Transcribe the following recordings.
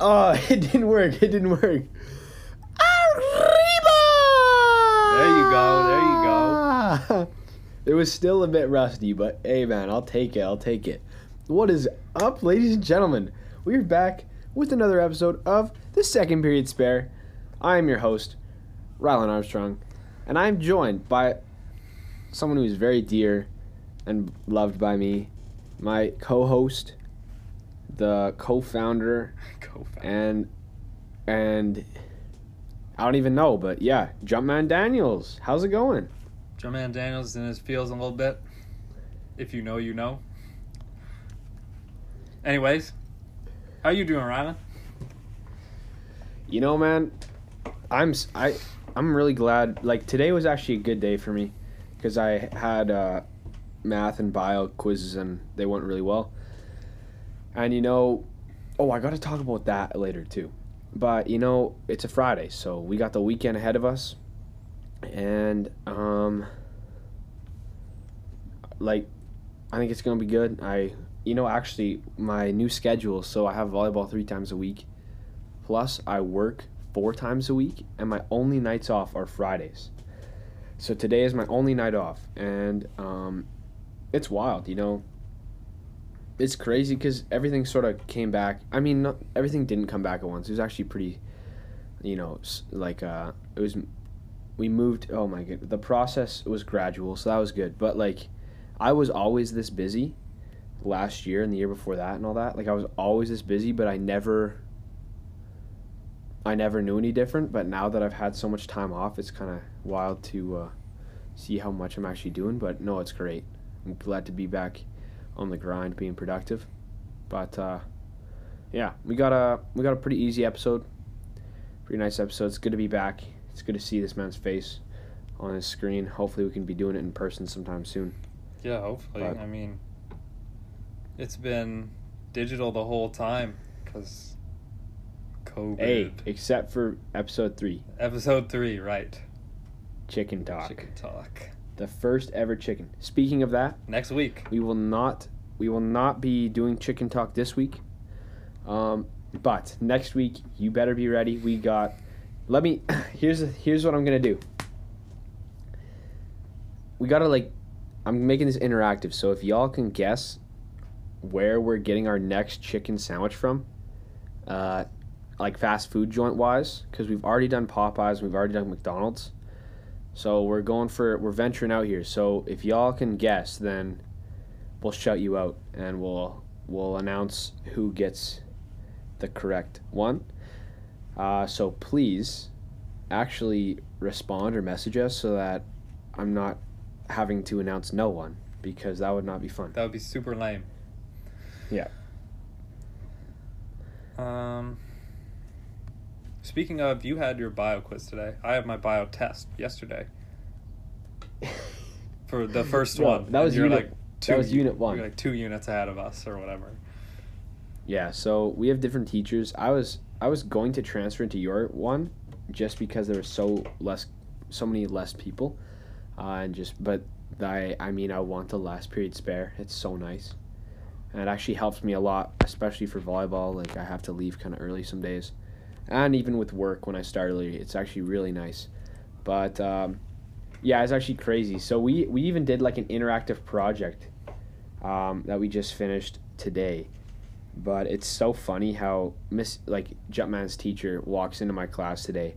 Oh, it didn't work. It didn't work. Arriba! There you go, there you go. it was still a bit rusty, but hey, man, I'll take it. I'll take it. What is up, ladies and gentlemen? We're back with another episode of the Second Period Spare. I am your host, Rylan Armstrong, and I'm joined by someone who is very dear and loved by me, my co-host, the co-founder, Co-founder. and and I don't even know, but yeah, Jumpman Daniels, how's it going? Jumpman Daniels in his feels a little bit. If you know, you know. Anyways, how you doing, Rylan? You know, man, I'm I I'm really glad. Like today was actually a good day for me because I had uh, math and bio quizzes and they went really well. And you know, oh, I got to talk about that later too. But you know, it's a Friday, so we got the weekend ahead of us, and um, like, I think it's gonna be good. I, you know, actually, my new schedule, so I have volleyball three times a week. Plus, I work four times a week, and my only nights off are Fridays. So today is my only night off, and um, it's wild, you know. It's crazy because everything sort of came back. I mean, not, everything didn't come back at once. It was actually pretty, you know, like uh, it was. We moved. Oh my god, the process was gradual, so that was good. But like, I was always this busy, last year and the year before that and all that. Like I was always this busy, but I never I never knew any different, but now that I've had so much time off, it's kind of wild to uh, see how much I'm actually doing. But no, it's great. I'm glad to be back on the grind, being productive. But uh, yeah, we got a we got a pretty easy episode, pretty nice episode. It's good to be back. It's good to see this man's face on his screen. Hopefully, we can be doing it in person sometime soon. Yeah, hopefully. But- I mean, it's been digital the whole time because COVID. Hey, except for episode three, Episode three, right? chicken talk, Chicken talk. The first ever chicken. Speaking of that. Next week. We will not we will not be doing chicken talk this week. Um, but next week you better be ready. We got let me here's here's what I'm gonna do. We gotta like I'm making this interactive, so if y'all can guess where we're getting our next chicken sandwich from, uh, like fast food joint wise, because we've already done Popeyes, we've already done McDonald's. So we're going for we're venturing out here. So if y'all can guess, then we'll shout you out and we'll we'll announce who gets the correct one. Uh, so please actually respond or message us so that I'm not having to announce no one because that would not be fun. That would be super lame. Yeah. Um. Speaking of, you had your bio quiz today. I had my bio test yesterday for the first Bro, one. that was unit- like that two was unit one. You're like two units ahead of us or whatever. Yeah, so we have different teachers. I was I was going to transfer into your one just because there was so less so many less people. Uh, and just but I I mean I want the last period spare. It's so nice. And it actually helps me a lot, especially for volleyball. Like I have to leave kind of early some days. And even with work when I start early, it's actually really nice. But um, yeah, it's actually crazy. So we we even did like an interactive project um, that we just finished today but it's so funny how Miss like Jumpman's teacher walks into my class today,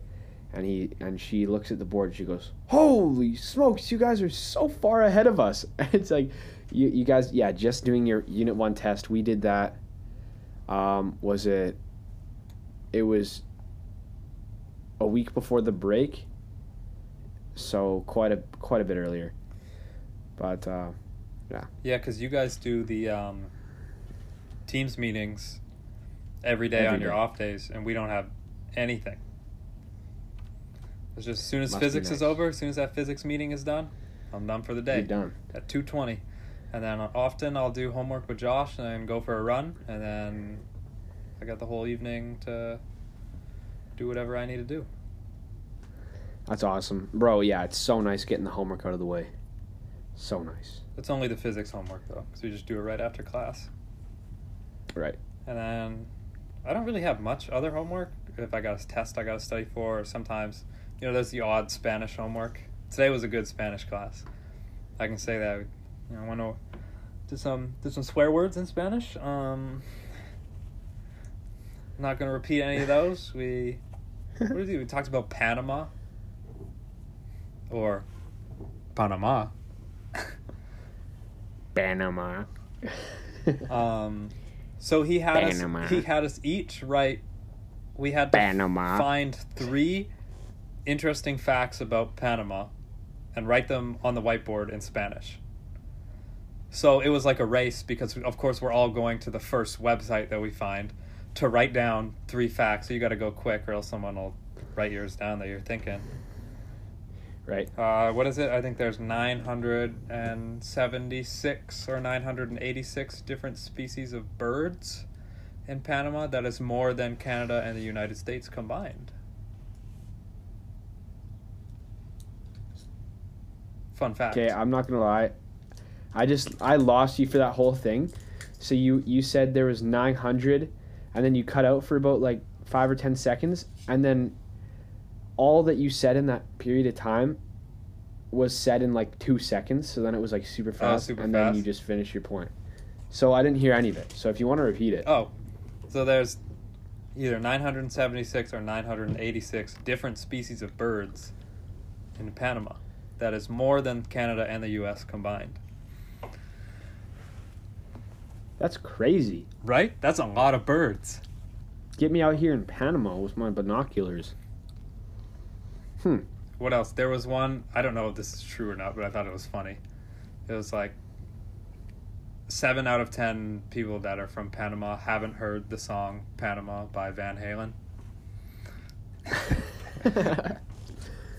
and he and she looks at the board. and She goes, "Holy smokes, you guys are so far ahead of us!" it's like, you you guys, yeah, just doing your unit one test. We did that. Um, was it? It was a week before the break, so quite a quite a bit earlier. But uh, Yeah, because you guys do the um, teams meetings every day Every on your off days, and we don't have anything. It's just as soon as Must physics is over, as soon as that physics meeting is done, I'm done for the day you're done. at two twenty, and then often I'll do homework with Josh and then go for a run, and then I got the whole evening to do whatever I need to do. That's awesome, bro. Yeah, it's so nice getting the homework out of the way. So nice. It's only the physics homework though, because we just do it right after class. Right. And then I don't really have much other homework. If I got a test I got to study for, or sometimes, you know, there's the odd Spanish homework. Today was a good Spanish class. I can say that. You know, I went to did some did some swear words in Spanish. Um, not gonna repeat any of those. We what did we? We talked about Panama or Panama. Panama. Um, so he had Panama. us. He had us each write. We had to Panama. find three interesting facts about Panama, and write them on the whiteboard in Spanish. So it was like a race because of course we're all going to the first website that we find to write down three facts. So you got to go quick, or else someone will write yours down that you're thinking. right. Uh, what is it? I think there's 976 or 986 different species of birds in Panama. That is more than Canada and the United States combined. Fun fact. Okay, I'm not gonna lie. I just I lost you for that whole thing. So you you said there was 900, and then you cut out for about like five or ten seconds, and then all that you said in that period of time was said in like two seconds. So then it was like super oh, fast, super and then you just finish your point. So I didn't hear any of it. So if you want to repeat it, Oh, so there's either 976 or 986 different species of birds in Panama. That is more than Canada and the U.S. combined. That's crazy. Right? That's a lot of birds. Get me out here in Panama with my binoculars. Hmm. What else? There was one. I don't know if this is true or not, but I thought it was funny. It was like seven out of ten people that are from Panama haven't heard the song "Panama" by Van Halen.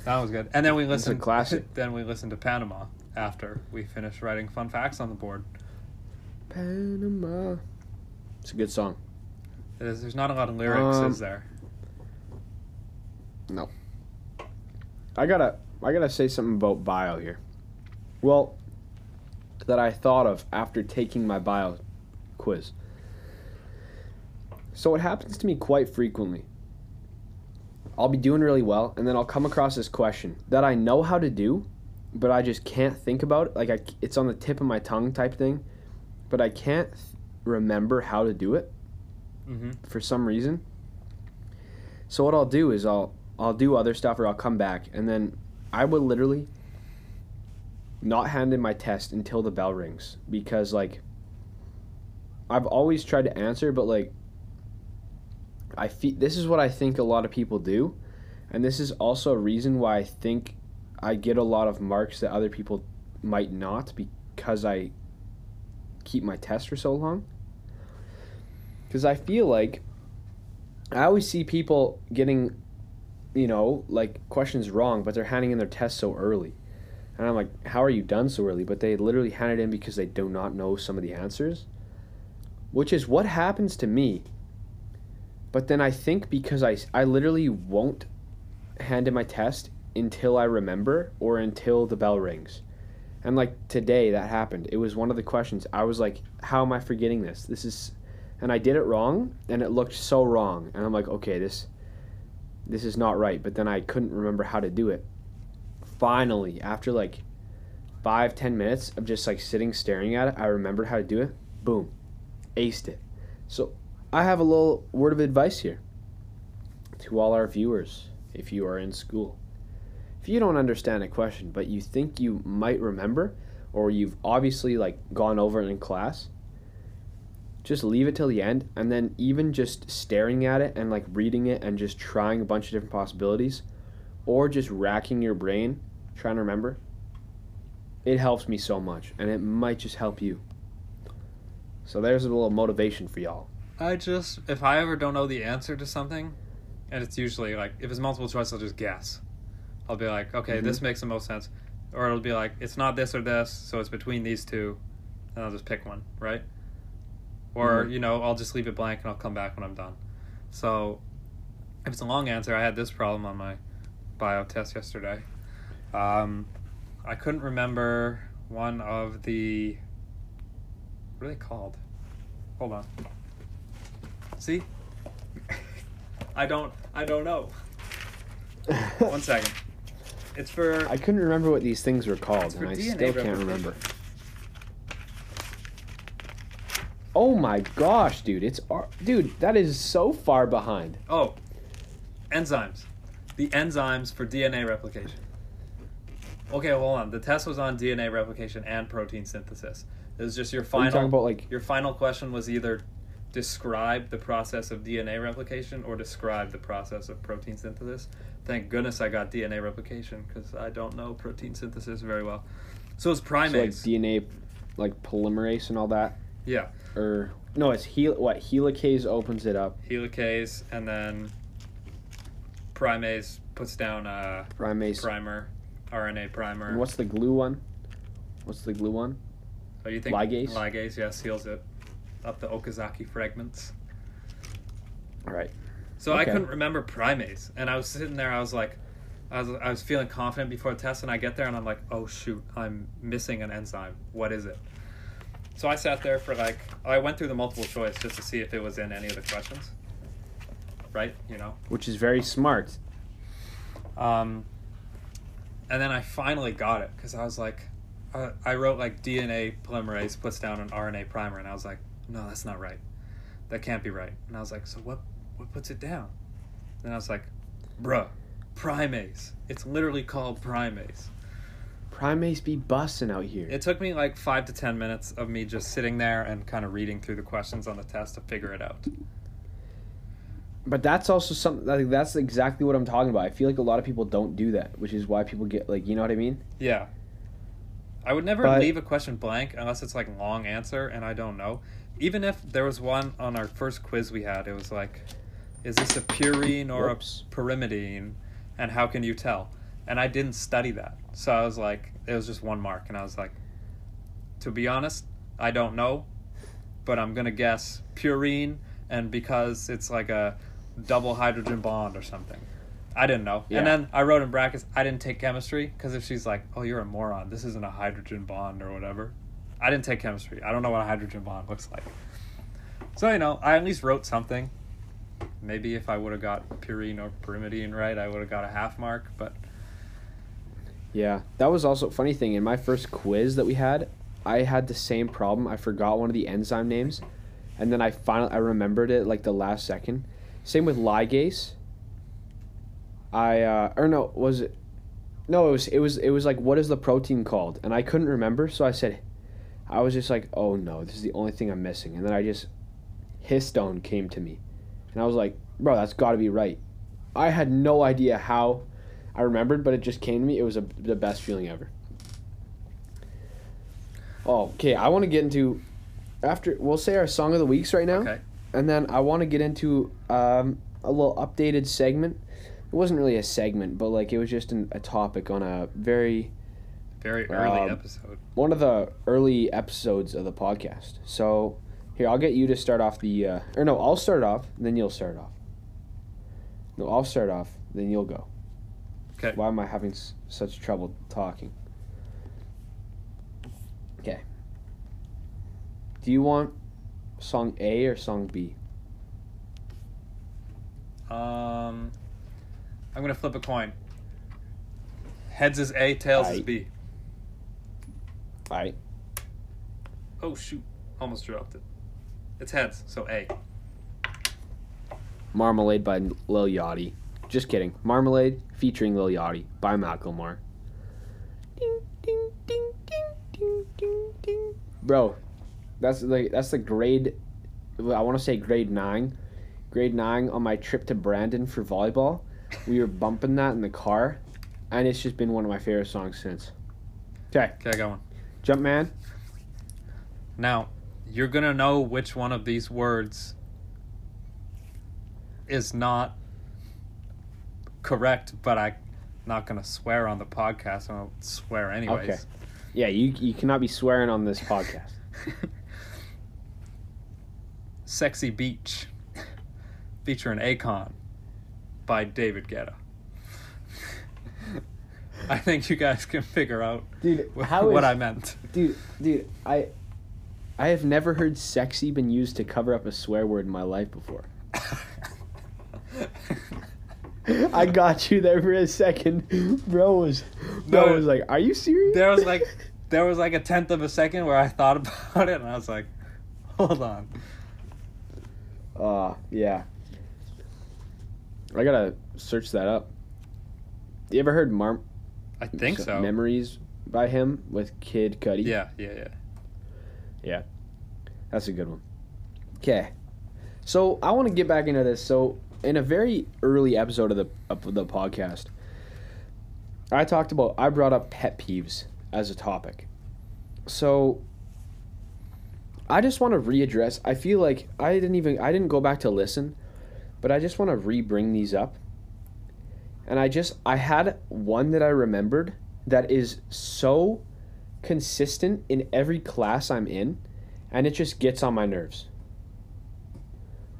That was good. And then we listened. classic. Then we listened to Panama after we finished writing fun facts on the board. Panama. It's a good song. Is, there's not a lot of lyrics, Um, is there? No. I gotta I gotta say something about bio here. Well, that I thought of after taking my bio quiz. So it happens to me quite frequently. I'll be doing really well, and then I'll come across this question that I know how to do, but I just can't think about it. Like I, it's on the tip of my tongue type thing, but I can't remember how to do it Mm-hmm. for some reason. So what I'll do is I'll I'll do other stuff or I'll come back and then I will literally not hand in my test until the bell rings because like I've always tried to answer but like I feel this is what I think a lot of people do and this is also a reason why I think I get a lot of marks that other people might not because I keep my test for so long because I feel like I always see people getting, you know, like questions wrong, but they're handing in their test so early. And I'm like, how are you done so early? But they literally hand it in because they do not know some of the answers, which is what happens to me. But then I think because I, I literally won't hand in my test until I remember or until the bell rings. And like today that happened. It was one of the questions. I was like, how am I forgetting this? This is and I did it wrong, and it looked so wrong. And I'm like, okay, this, this is not right. But then I couldn't remember how to do it. Finally, after like five, ten minutes of just like sitting staring at it, I remembered how to do it. Boom, aced it. So I have a little word of advice here to all our viewers. If you are in school, if you don't understand a question, but you think you might remember, or you've obviously like gone over it in class just leave it till the end and then even just staring at it and like reading it and just trying a bunch of different possibilities or just racking your brain trying to remember it helps me so much and it might just help you so there's a little motivation for y'all I just if I ever don't know the answer to something, and it's usually like if it's multiple choice, I'll just guess. I'll be like, okay, this makes the most sense, or it'll be like it's not this or this, so it's between these two, and I'll just pick one, right? Or Mhm. you know, I'll just leave it blank and I'll come back when I'm done. So if it's a long answer, I had this problem on my bio test yesterday. Um, I couldn't remember one of the what are they called? Hold on. See? I don't. I don't know. One second. It's for. I couldn't remember what these things were called, and I DNA still can't remember. Oh my gosh, dude! It's dude. That is so far behind. Oh, enzymes. The enzymes for DNA replication. Okay, hold on. The test was on DNA replication and protein synthesis. It was just your Are you final. talking about like? Your final question was either describe the process of DNA replication or describe the process of protein synthesis. Thank goodness I got DNA replication because I don't know protein synthesis very well. So it's So like. DNA, like polymerase and all that, yeah, or no? It's hel. What helicase opens it up. helicase, and then primase puts down a Primase. primer, RNA primer. And what's the glue one? What's the glue one? Oh, you think Ligase? Ligase, yeah, seals it up the Okazaki fragments. All right. So I couldn't remember primase, and I was sitting there. I was like, I was I was feeling confident before the test, and I get there, and I'm like, oh shoot, I'm missing an enzyme. What is it? So I sat there for like I went through the multiple choice just to see if it was in any of the questions. Right, you know. Which is very smart. Um, and then I finally got it because I was like, uh, I wrote like DNA polymerase puts down an RNA primer, and I was like, no, that's not right. That can't be right. And I was like, so what? What puts it down? And I was like, bruh, primase. It's literally called primase. Primase be busting out here. It took me like five to ten minutes of me just sitting there and kind of reading through the questions on the test to figure it out. But that's also something like that's exactly what I'm talking about. I feel like a lot of people don't do that, which is why people get like, you know what I mean? Yeah. I would never But- leave a question blank unless it's like long answer and I don't know. Even if there was one on our first quiz we had, it was like, is this a purine or Whoops. a pyrimidine, and how can you tell? And I didn't study that, so I was like, it was just one mark, and I was like, to be honest, I don't know, but I'm gonna guess purine, and because it's like a double hydrogen bond or something. I didn't know. Yeah. And then I wrote in brackets, I didn't take chemistry because if she's like, oh, you're a moron, this isn't a hydrogen bond or whatever. I didn't take chemistry. I don't know what a hydrogen bond looks like. So, you know, I at least wrote something. Maybe if I would have got purine or pyrimidine right, I would have got a half mark, but Yeah. That was also funny thing in my first quiz that we had, I had the same problem. I forgot one of the enzyme names, and then I finally I remembered it like the last second. Same with ligase. I uh or no, was it No, it was it was it was like what is the protein called? And I couldn't remember, so I said I was just like, "Oh no, this is the only thing I'm missing." And then I just histone came to me. And I was like, "Bro, that's got to be right." I had no idea how I remembered, but it just came to me. It was a, the best feeling ever. Oh, okay. I want to get into after we'll say our song of the weeks right now, okay. and then I want to get into um, a little updated segment. It wasn't really a segment, but like it was just an, a topic on a very Very early Um, episode. one of the early episodes of the podcast. So here, I'll get you to start off the uh, or no, I'll start off, then you'll start off. No, I'll start off, then you'll go. Okay. Why am I having s- such trouble talking? Okay. Do you want song A or song B? Um, I'm gonna flip a coin. Heads is A, tails is Aight. B. All right. Oh shoot! Almost dropped it. It's heads, so A. Marmalade by Lil Yachty. Just kidding. Marmalade featuring Lil Yachty by Macklemore. Ding, ding, ding, ding, ding, ding, ding. Bro, that's the that's the grade. I want to say grade nine. Grade nine on my trip to Brandon for volleyball. We were bumping that in the car, and it's just been one of my favorite songs since. Okay, Okay, I got one. Jumpman. Now, you're gonna know which one of these words is not correct, but I'm not gonna swear on the podcast. I'll swear anyways. Okay. Yeah, you you cannot be swearing on this podcast. Sexy Beach, featuring Akon by David Guetta. I think you guys can figure out Dude, what is- I meant. Dude, dude, I I have never heard sexy been used to cover up a swear word in my life before. I got you there for a second. Bro was bro No. was like, "Are you serious?" there was like there was like a tenth of a second where I thought about it and I was like, hold on. Uh, yeah. I gotta search that up. You ever heard Mar- I think so. Memories by him with Kid Cudi? Yeah, yeah, yeah. Yeah, that's a good one. Okay. So I want to get back into this. So in a very early episode of the of the podcast, I talked about I brought up pet peeves as a topic. So I just want to readdress. I feel like I didn't even I didn't go back to listen, but I just want to re-bring these up. And I just I had one that I remembered that is so consistent in every class I'm in and it just gets on my nerves.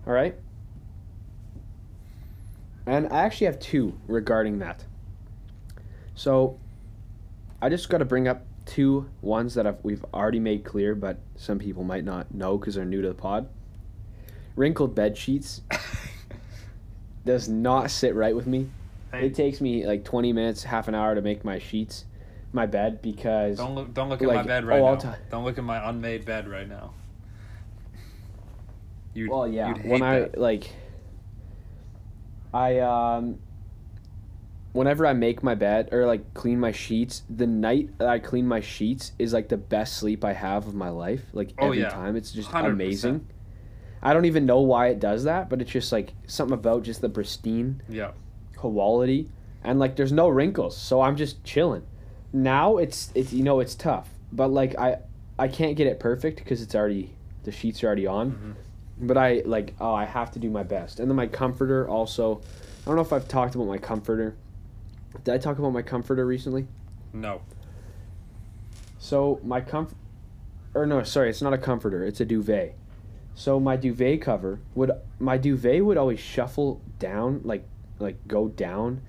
All right? And I actually have two regarding that. So I just got to bring up two ones that I've, we've already made clear, but some people might not know because they're new to the pod. Wrinkled bed sheets does not sit right with me. It takes me like 20 minutes, half an hour to make my sheets, my bed, because Don't look don't look at my bed right oh, now. t- don't look at my unmade bed right now. You'd, Well, yeah. When I that. like, I um, whenever I make my bed or like clean my sheets, the night that I clean my sheets is like the best sleep I have of my life. Like Oh, every yeah. time, it's just 100%. amazing. I don't even know why it does that, but it's just like something about just the pristine Yeah. quality and like there's no wrinkles, so I'm just chilling. Now it's it's you know it's tough, but like I I can't get it perfect because it's already the sheets are already on Mhm. but I like oh I have to do my best. And then my comforter also. I don't know if I've talked about my comforter. Did I talk about my comforter recently? No. So my comfort, or no, sorry, it's not a comforter, it's a duvet. So my duvet cover would my duvet would always shuffle down like like go down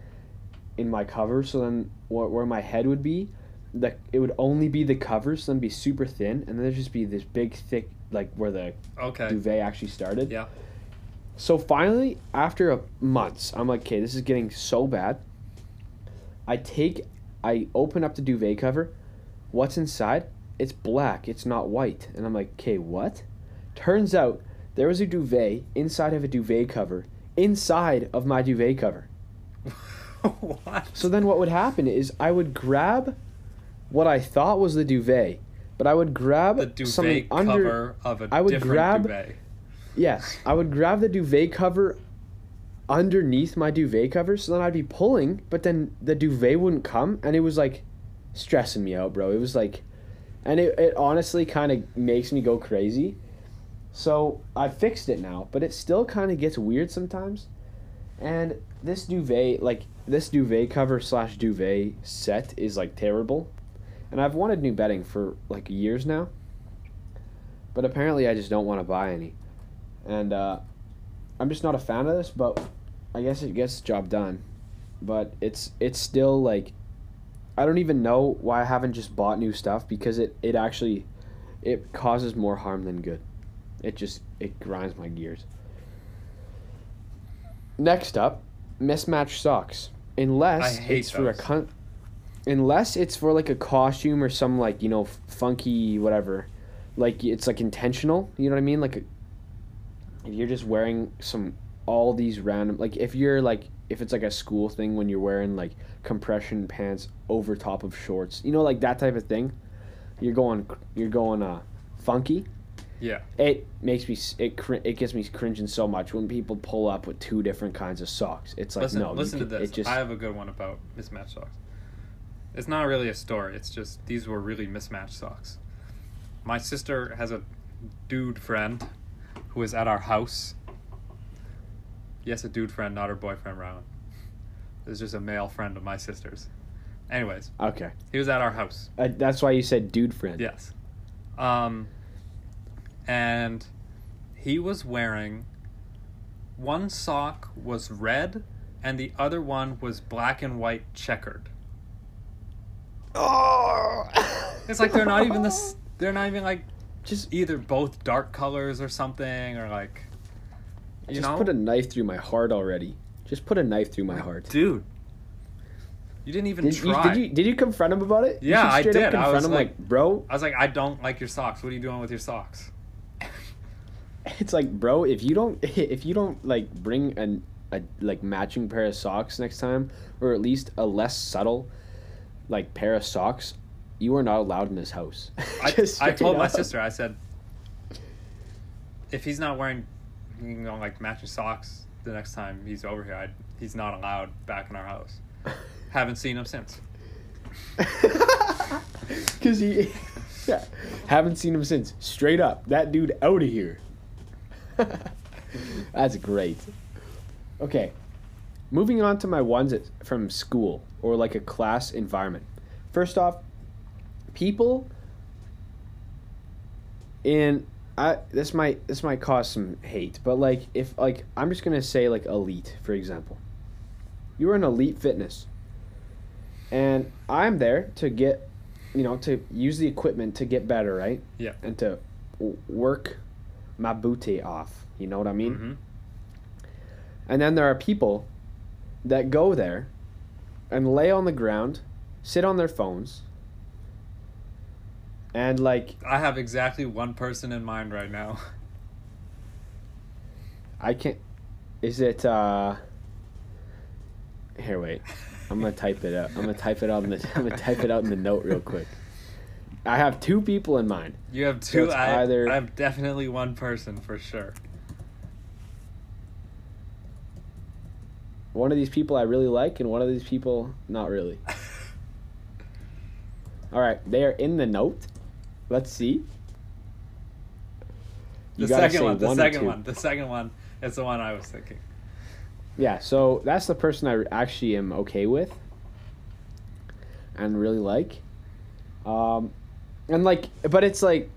in my cover so then wh- where my head would be the it would only be the covers so then be super thin and then there'd just be this big thick like where the Okay. duvet actually started. Yeah. So finally, after a months, I'm like, okay, this is getting so bad. I take, I open up the duvet cover. What's inside? It's black. It's not white. And I'm like, okay, what? Turns out there was a duvet inside of a duvet cover inside of my duvet cover. what? So then what would happen is I would grab what I thought was the duvet, but I would grab the duvet something under cover of a I would grab- duvet. Yes, I would grab the duvet cover underneath my duvet cover, so then I'd be pulling, but then the duvet wouldn't come, and it was like stressing me out, bro. It was like, and it, it honestly kind of makes me go crazy. So I fixed it now, but it still kind of gets weird sometimes. And this duvet, like this duvet cover slash duvet set, is like terrible. And I've wanted new bedding for like years now. But apparently, I just don't want to buy any and uh, I'm just not a fan of this. But I guess it gets the job done. But it's it's still like I don't even know why I haven't just bought new stuff because it it actually it causes more harm than good. It just it grinds my gears. Next up, mismatched socks. Unless it's for a con- unless it's for like a costume or some like you know funky whatever, like it's like intentional. You know what I mean? Like a, if you're just wearing some all these random like if you're like if it's like a school thing when you're wearing like compression pants over top of shorts, you know like that type of thing. You're going you're going uh funky. Yeah. It makes me it cr- it gets me cringing so much when people pull up with two different kinds of socks. It's like listen, no, listen to this. Just I have a good one about mismatched socks. It's not really a story. It's just these were really mismatched socks. My sister has a dude friend who is at our house. Yes, a dude friend, not her boyfriend, Rowan. This is just a male friend of my sister's. Anyways, okay. he was at our house. Uh, that's why you said dude friend. Yes. Um, and he was wearing one sock was red and the other one was black and white checkered. Oh. It's like they're not even this they're not even like Just either both dark colors or something or like You Just know, put a knife through my heart already. Just put a knife through my heart. dude. You didn't even Did you, try. did you did you confront him about it? Yeah, I did. I was him like- like, bro, I was like, I don't like your socks. What are you doing with your socks? It's like, bro, if you don't if you don't like bring an a like matching pair of socks next time, or at least a less subtle like pair of socks, you are not allowed in this house. I, Just I told my sister, I said, if he's not wearing, you know, like matching socks the next time he's over here, I, he's not allowed back in our house. Haven't seen him since. Cause he, yeah, haven't seen him since. Straight up, that dude out of here. That's great. Okay, moving on to my ones from school or like a class environment. First off, people in I this might this might cause some hate, but like if like I'm just gonna say like elite for example. You're in elite fitness and I'm there to get, you know, to use the equipment to get better, right? Yeah. And to work my booty off. You know what I mean? hmm And then there are people that go there and lay on the ground, sit on their phones, and like I have exactly one person in mind right now. I can't. Is it? uh Here, wait. I'm gonna type it out. I'm gonna type it out in the. I'm gonna type it out in the note real quick. I have two people in mind. You have two. it's I, either- I have definitely one person for sure. One of these people I really like, and one of these people not really. All right, they are in the note. Let's see. The second one. The or second one. The second one is the one I was thinking. Yeah, so that's the person I actually am okay with and really like. Um, and like, but it's like,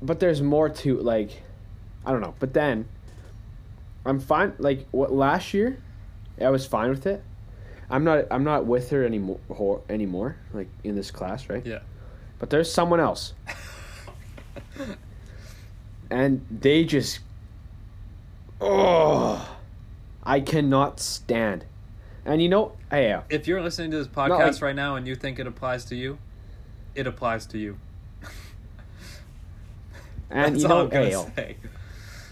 but there's more to like, I don't know. But then, I'm fine. Like what last year, I was fine with it. I'm not. I'm not with her anymore. Anymore, like in this class, right? Yeah. But there's someone else, and they just oh i cannot stand and you know hey uh, If you're listening to this podcast like- right now and you think it applies to you, it applies to you. and That's you all know hey, say.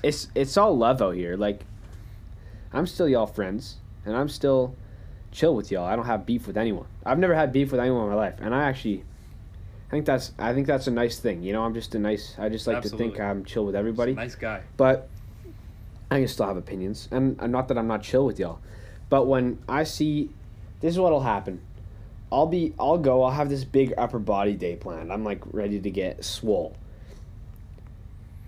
it's it's all love out here like i'm still y'all friends and i'm still chill with y'all i don't have beef with anyone i've never had beef with anyone in my life and i actually i think that's i think that's a nice thing you know i'm just a nice i just like to think i'm chill with everybody Nice guy. but I can still have opinions, and and not that I'm not chill with y'all, but when I see, this is what'll happen. I'll be, I'll go, I'll have this big upper body day planned. I'm like ready to get swole.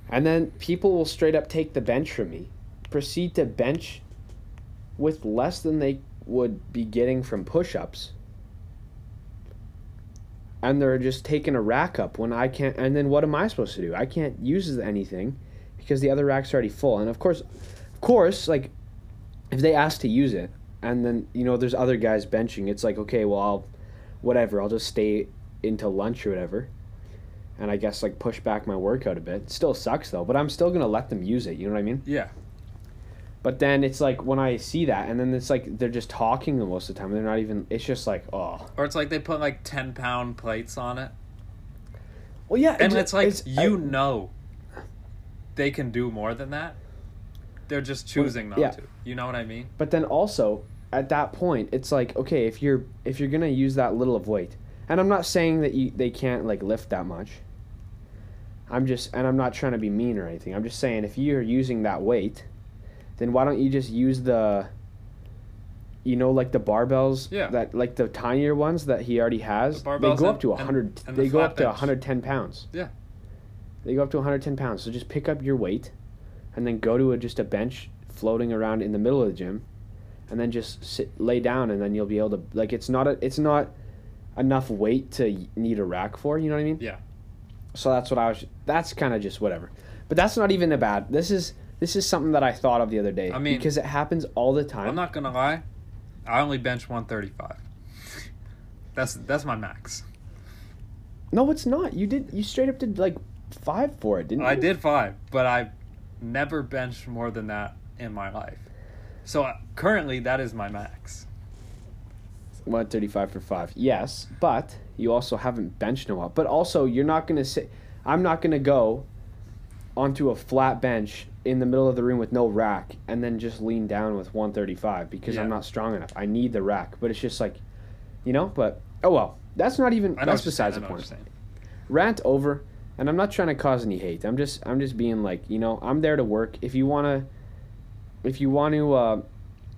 And then people will straight up take the bench from me, proceed to bench with less than they would be getting from push ups. And they're just taking a rack up when I can't. And then what am I supposed to do? I can't use anything because the other rack's already full. And of course, of course, like if they ask to use it, and then you know there's other guys benching, it's like okay, well I'll, whatever, I'll just stay into lunch or whatever, and I guess like push back my workout a bit. It still sucks though, but I'm still gonna let them use it. You know what I mean? Yeah. But then it's like when I see that, and then it's like they're just talking the most of the time. They're not even. It's just like oh, Or it's like they put like ten pound plates on it, well yeah, and ju- it's like I- you know they can do more than that. They're just choosing not yeah. to. You know what I mean? But then also at that point, it's like okay, if you're if you're gonna use that little of weight, and I'm not saying that you they can't like lift that much. I'm just and I'm not trying to be mean or anything. I'm just saying if you're using that weight, then why don't you just use the you know like the barbells Yeah. that like the tinier ones that he already has The they go and- up to and- 100 and the they go flat up to bench. 110 pounds Yeah. they go up to 110 pounds so just pick up your weight and then go to a, just a bench floating around in the middle of the gym and then just sit lay down and then you'll be able to like it's not a, it's not enough weight to need a rack for you know what i mean Yeah. so that's what i was that's kind of just whatever but that's not even a bad this is this is something that i thought of the other day I mean- because it happens all the time I'm not gonna lie. I only bench 135. That's that's my max. no it's not you did you straight up did like five for it didn't you I did five, but I never benched more than that in my life. So uh, currently, that is my max. 135 for five. Yes, but you also haven't benched in a while. But also, you're not going to say, I'm not going to go onto a flat bench in the middle of the room with no rack and then just lean down with 135 because Yeah. I'm not strong enough. I need the rack. But it's just like, you know, but oh well. That's not even, that's what you're saying, besides the point. Rant over. And I'm not trying to cause any hate. I'm just, I'm just being like, you know, I'm there to work. If you want to, if you want to, uh,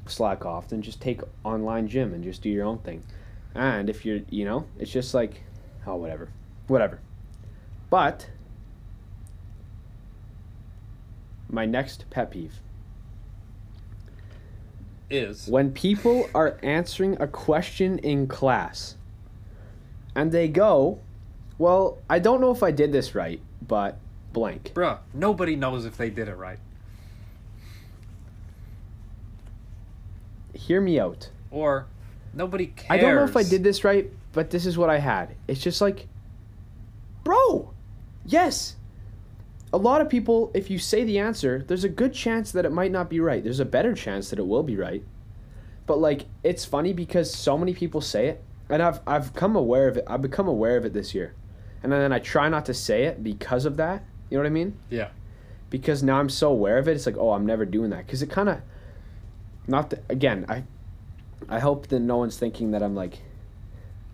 slack off, then just take online gym and just do your own thing. And if you're, you know, it's just like, oh, whatever, whatever. But my next pet peeve Is when people are answering a question in class and they go, well, I don't know if I did this right, but blank. bruh, nobody knows if they did it right. Hear me out. Or nobody cares. I don't know if I did this right, but this is what I had. It's just like, bro, yes. A lot of people, if you say the answer, there's a good chance that it might not be right. There's a better chance that it will be right. But like, it's funny because so many people say it, and I've I've come aware of it. I've become aware of it this year, and then I try not to say it because of that. You know what I mean? Yeah. because now I'm so aware of it. It's like, oh, I'm never doing that because it kind of, not again. I, I hope that no one's thinking that I'm like,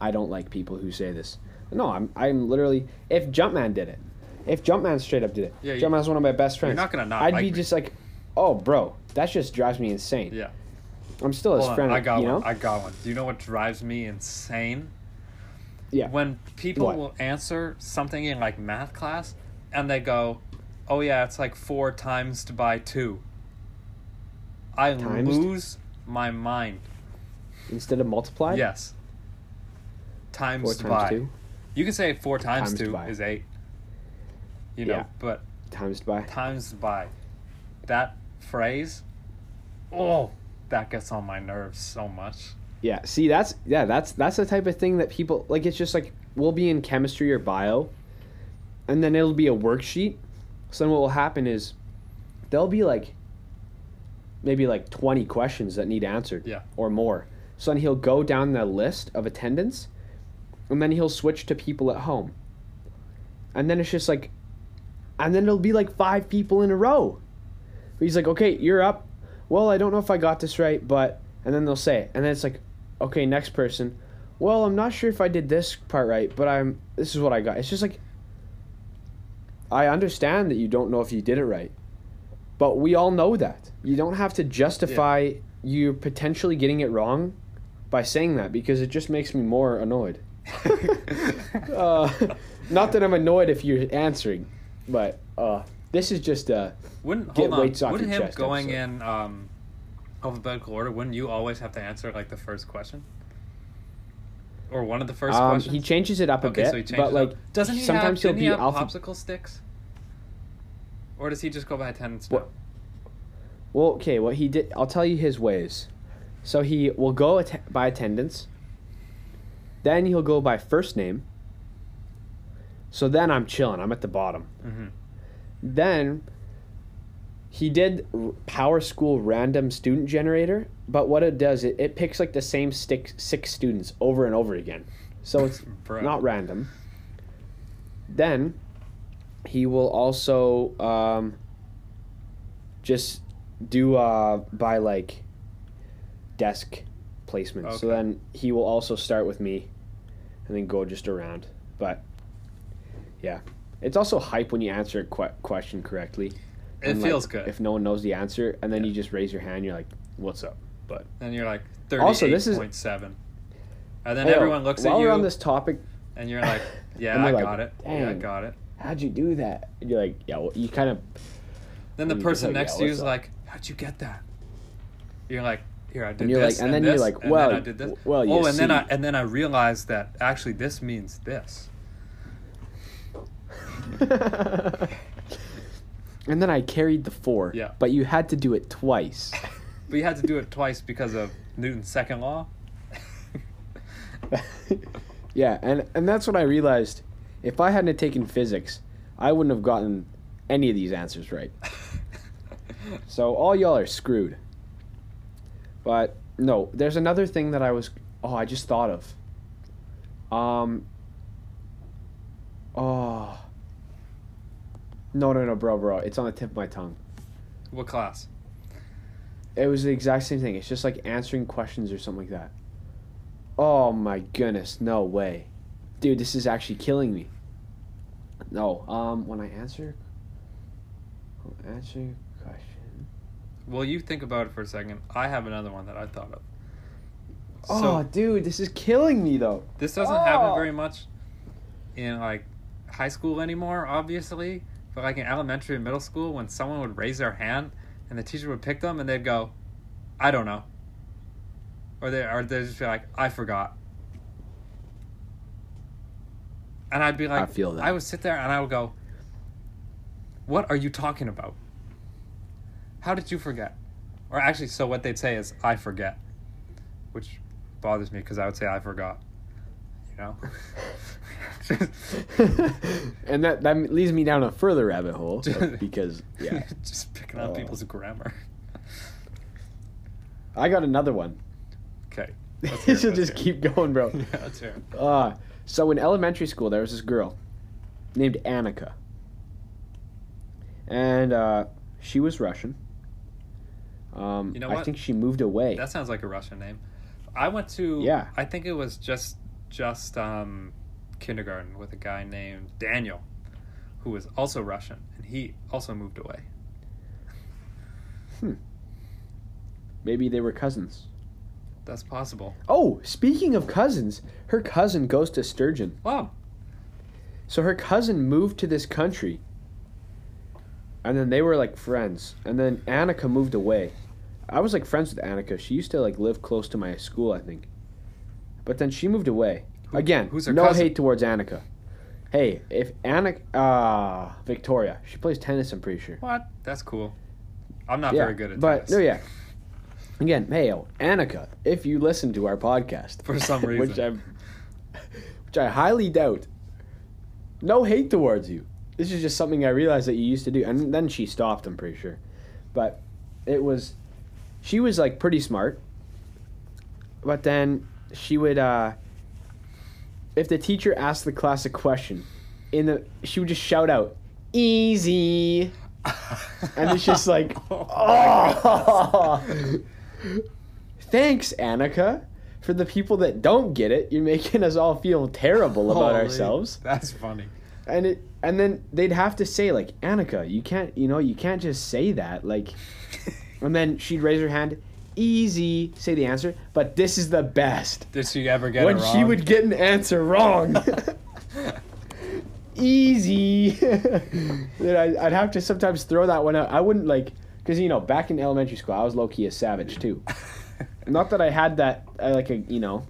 I don't like people who say this. No, I'm I'm literally if Jumpman did it, if Jumpman straight up did it, Yeah, you- Jumpman's one of my best friends. You're not gonna not I'd like be me. just like, oh, bro, that just drives me insane. Yeah. I'm still his Hold on, friend. I got you know? one. I got one. Do you know what drives me insane? yeah. When people What? will answer something in like math class and they go, "Oh yeah, it's like 4 times to by 2." I Times? lose my mind. Instead of multiplied. Yes. Times, Four times by. two. You can say 4 times, Times 2 by. is 8. You know, Yeah. but Times by. times by that phrase, oh, that gets on my nerves so much. Yeah, see that's yeah, that's that's the type of thing that people like it's just like we'll be in chemistry or bio and then it'll be a worksheet. So then what will happen is there'll be like maybe like 20 questions that need answered Yeah. or more. So then he'll go down the list of attendance and then he'll switch to people at home. And then it's just like and then it'll be like five people in a row. He's like, "Okay, you're up." Well, I don't know if I got this right, but and then they'll say it. And then it's like, "Okay, next person." Well, I'm not sure if I did this part right, but I'm this is what I got. It's just like I understand that you don't know if you did it right. But we all know that. You don't have to justify you potentially getting it wrong by saying that because it just makes me more annoyed. uh, not that I'm annoyed if you're answering, but uh, this is just uh, Wouldn't Get hold on? weights off Wouldn't your him chest going episode. in um, alphabetical order? Wouldn't you always have to answer like the first question, or one of the first um, questions? he changes it up a okay, bit, so he but like doesn't he sometimes have, he'll he be have alpha- popsicle sticks, or does he just go by attendance? What- Well, okay, what he did, I'll tell you his ways. So he will go att- by attendance. Then he'll go by first name. So then I'm chilling. I'm at the bottom. hmm Then he did Power School random student generator, but what it does, it, it picks like the same stick, six students over and over again. So it's not random. Then he will also um, just do uh, by like desk placement. So then he will also start with me and then go just around. But yeah, it's also hype when you answer a que- question correctly. It And, like, feels good. If no one knows the answer and then Yeah. you just raise your hand, you're like, what's up? But and you're like Also, this is- point seven, and then Hey, everyone looks while at you, on this topic, and you're like, "Yeah, I like, got it. Yeah, I got it." How'd you do that? And you're like, yeah, well, you kind of Then the And you're person like, next "Yeah, to you is up?" like, "How'd you get that?" You're like, "Here, I did you're this, like- and then you're this, like, and "Well, then I did this." well, you oh, and then I and then I realized that actually this means this. and then I carried the four. Yeah. But you had to do it twice. But you had to do it twice because of Newton's second law. yeah, and and that's what I realized. If I hadn't taken physics, I wouldn't have gotten any of these answers right. So all y'all are screwed. But no, there's another thing that I was oh, I just thought of. Um Oh. No, no, no, bro, bro. It's on the tip of my tongue. What class? It was the exact same thing. It's just like answering questions or something like that. Oh my goodness, no way. Dude, this is actually killing me. No, um when I answer I'll answer question. Well, you think about it for a second. I have another one that I thought of. Oh, So dude, this is killing me though. this doesn't happen Oh. very much in like high school anymore, obviously. But like in elementary and middle school, when someone would raise their hand and the teacher would pick them and they'd go, "I don't know," or they or they'd just be like, "I forgot." And I'd be like, I feel that. I would sit there and I would go, "What are you talking about? How did you forget?" Or actually, so what they'd say is, "I forget," which bothers me because I would say, "I forgot." You know. and that that leads me down a further rabbit hole because yeah, just picking on Oh. people's grammar. I got another one. Okay. this will just keep going, bro. Yeah, let's hear. Uh, so in elementary school, there was this girl named Annika, and uh, she was Russian. Um, You know I think she moved away. That sounds like a Russian name. I went to Yeah. I think it was just just um, kindergarten with a guy named Daniel, who was also Russian, and he also moved away. Hmm. Maybe they were cousins. That's possible. Oh, speaking of cousins, her cousin goes to Sturgeon. Wow. So her cousin moved to this country. And then they were like friends. And then Annika moved away. I was like friends with Annika. She used to like live close to my school, I think. But then she moved away. Who- Again, who's her no cousin? hate towards Annika. Hey, if Annika, ah, Victoria, she plays tennis. I'm pretty sure. What? That's cool. I'm not yeah, very good at but tennis. no, yeah. Again, hey, Annika, if you listen to our podcast For some which I, reason. which I highly doubt. No hate towards you. This is just something I realized that you used to do, and then she stopped. I'm pretty sure, but it was, she was like pretty smart. But then she would, uh, if the teacher asked the class a question, in the she would just shout out, "Easy." And it's just like, oh. Thanks, Annika. For the people that don't get it, you're making us all feel terrible about Holy, ourselves. That's funny. And it and then they'd have to say like, Annika, you can't you know, you can't just say that. Like and then she'd raise her hand, easy, say the answer, but this is the best. Did she ever get when it wrong? she would get an answer wrong. easy. then I, I'd have to sometimes throw that one out. I wouldn't like, because you know, back in elementary school, I was low key a savage too. not that I had that, uh, like a you know,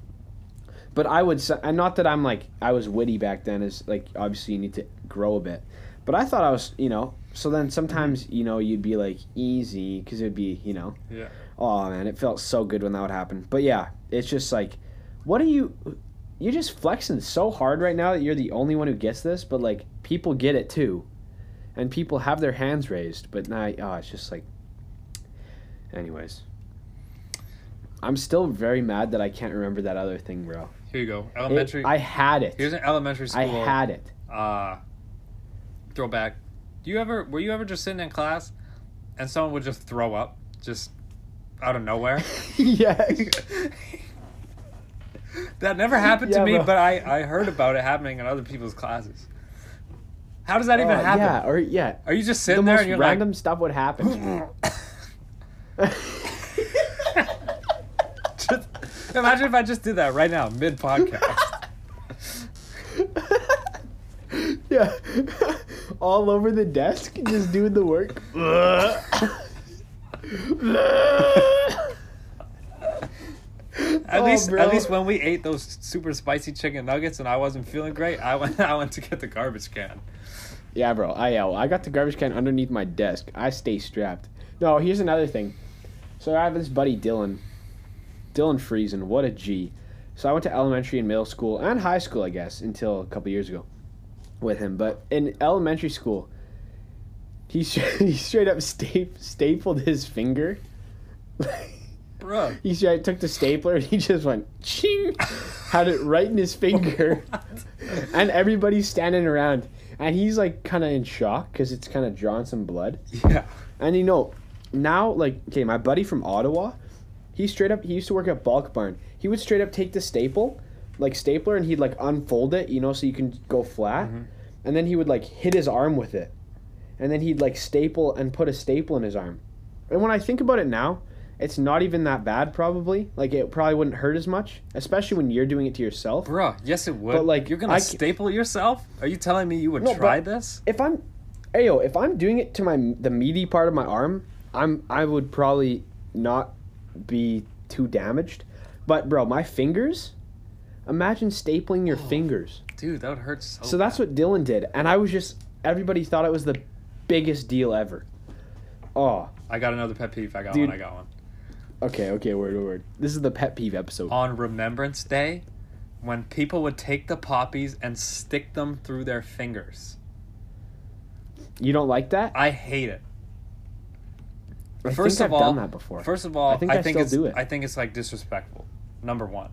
but I would. And not that I'm like I was witty back then. Is like obviously you need to grow a bit, but I thought I was you know. So then sometimes you know you'd be like easy because it'd be you know. Yeah. Oh man, it felt so good when that would happen. But yeah, it's just like, what are you? You're just flexing so hard right now that you're the only one who gets this. But like, people get it too, and people have their hands raised. But now, oh, it's just like. Anyways, I'm still very mad that I can't remember that other thing, bro. Here you go. It- Elementary. I had it. Here's an elementary school. I had it. uh throwback. Do you ever were you ever just sitting in class and someone would just throw up just out of nowhere? yes. that never happened to me, bro. but I I heard about it happening in other people's classes. How does that even Oh, happen? Yeah, or yeah. Are you just The sitting there most and you're random stuff would happen. just, Imagine if I just did that right now, mid podcast. yeah. All over the desk, just doing the work. At Oh, least, bro. at least when we ate those super spicy chicken nuggets and I wasn't feeling great, I went, I went to get the garbage can. Yeah, bro. I uh, I got the garbage can underneath my desk. I stay strapped. No, here's another thing. So I have this buddy Dylan. Dylan Friesen, what a G. So I went to elementary and middle school and high school, I guess, until a couple years ago with him. But in elementary school, he he straight up sta- stapled his finger. Bro. he straight took the stapler and he just went ching, had it right in his finger, and everybody's standing around, and he's like kind of in shock because it's kind of drawing some blood. Yeah. And you know, now like okay, my buddy from Ottawa, he straight up he used to work at Bulk Barn. He would straight up take the staple, like stapler, and he'd like unfold it, you know, so you can go flat, Mhm. and then he would like hit his arm with it, and then he'd like staple and put a staple in his arm. And when I think about it now, it's not even that bad. Probably like it probably wouldn't hurt as much, especially when you're doing it to yourself. Bruh, yes it would. But, like, you're gonna I c- staple it yourself? Are you telling me you would No, try this? if I'm, ayo, if I'm doing it to my the meaty part of my arm, I'm I would probably not be too damaged. But bro, my fingers. Imagine stapling your oh, fingers. Dude, that would hurt so. So that's what Dylan did, and I was just everybody thought it was the biggest deal ever. Oh, I got another pet peeve. I got Dude. one. I got one. Okay, okay, word, word. This is the pet peeve episode. On Remembrance Day, when people would take the poppies and stick them through their fingers. You don't like that? I hate it. I First think of I've all, done that before. First of all, I think I still it's do it. I think it's like disrespectful. Number one.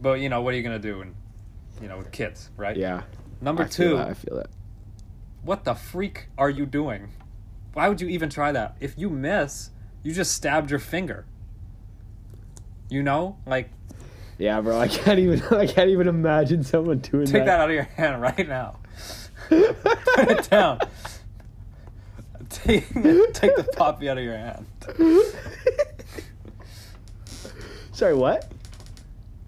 But you know what are you gonna do? And you know with kids, right? yeah. Number I feel two, that, I feel that. what the freak are you doing? Why would you even try that? If you miss, you just stabbed your finger. You know, like Yeah, bro. I can't even. I can't even imagine someone doing that. take that out of your hand right now. Put it down. Take, take the poppy out of your hand. Sorry, what?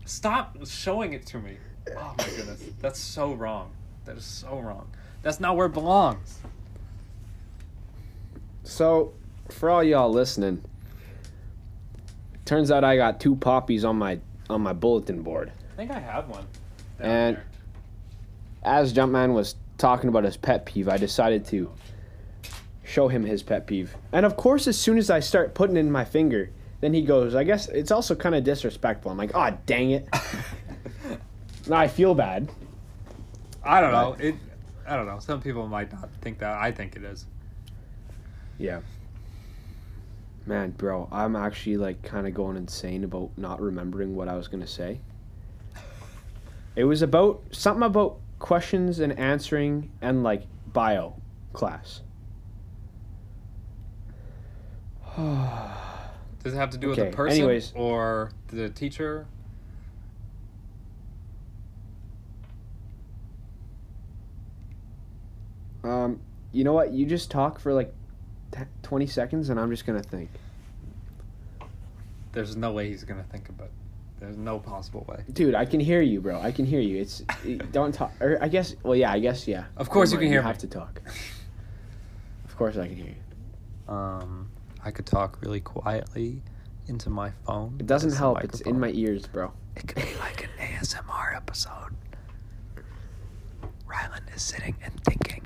Stop showing it to me. Oh my goodness. That's so wrong. That is so wrong. That's not where it belongs. So, for all y'all listening, turns out I got two poppies on my on my bulletin board. I think I have one. down And- there. As Jumpman was talking about his pet peeve, I decided to show him his pet peeve. And of course, as soon as I start putting in my finger, then he goes, "I guess it's also kind of disrespectful." I'm like, "Oh, dang it!" now I feel bad. I don't know. It I don't know. Some people might not think that. I think it is. Yeah. Man, bro, I'm actually like kind of going insane about not remembering what I was gonna say. It was about something about questions and answering and like bio class. Does it have to do with the person anyways. or the teacher? um, you know what? You just talk for like 20 seconds and I'm just gonna think. There's no way he's gonna think about. There's no possible way. Dude, I can hear you, bro. I can hear you. It's don't talk. Or I guess. Well, yeah. I guess yeah. Of course you can hear You me. have to talk. Of course I can hear you. Um, I could talk really quietly into my phone. It doesn't help. It's in my ears, bro. It could be like an ASMR episode. Rylan is sitting and thinking.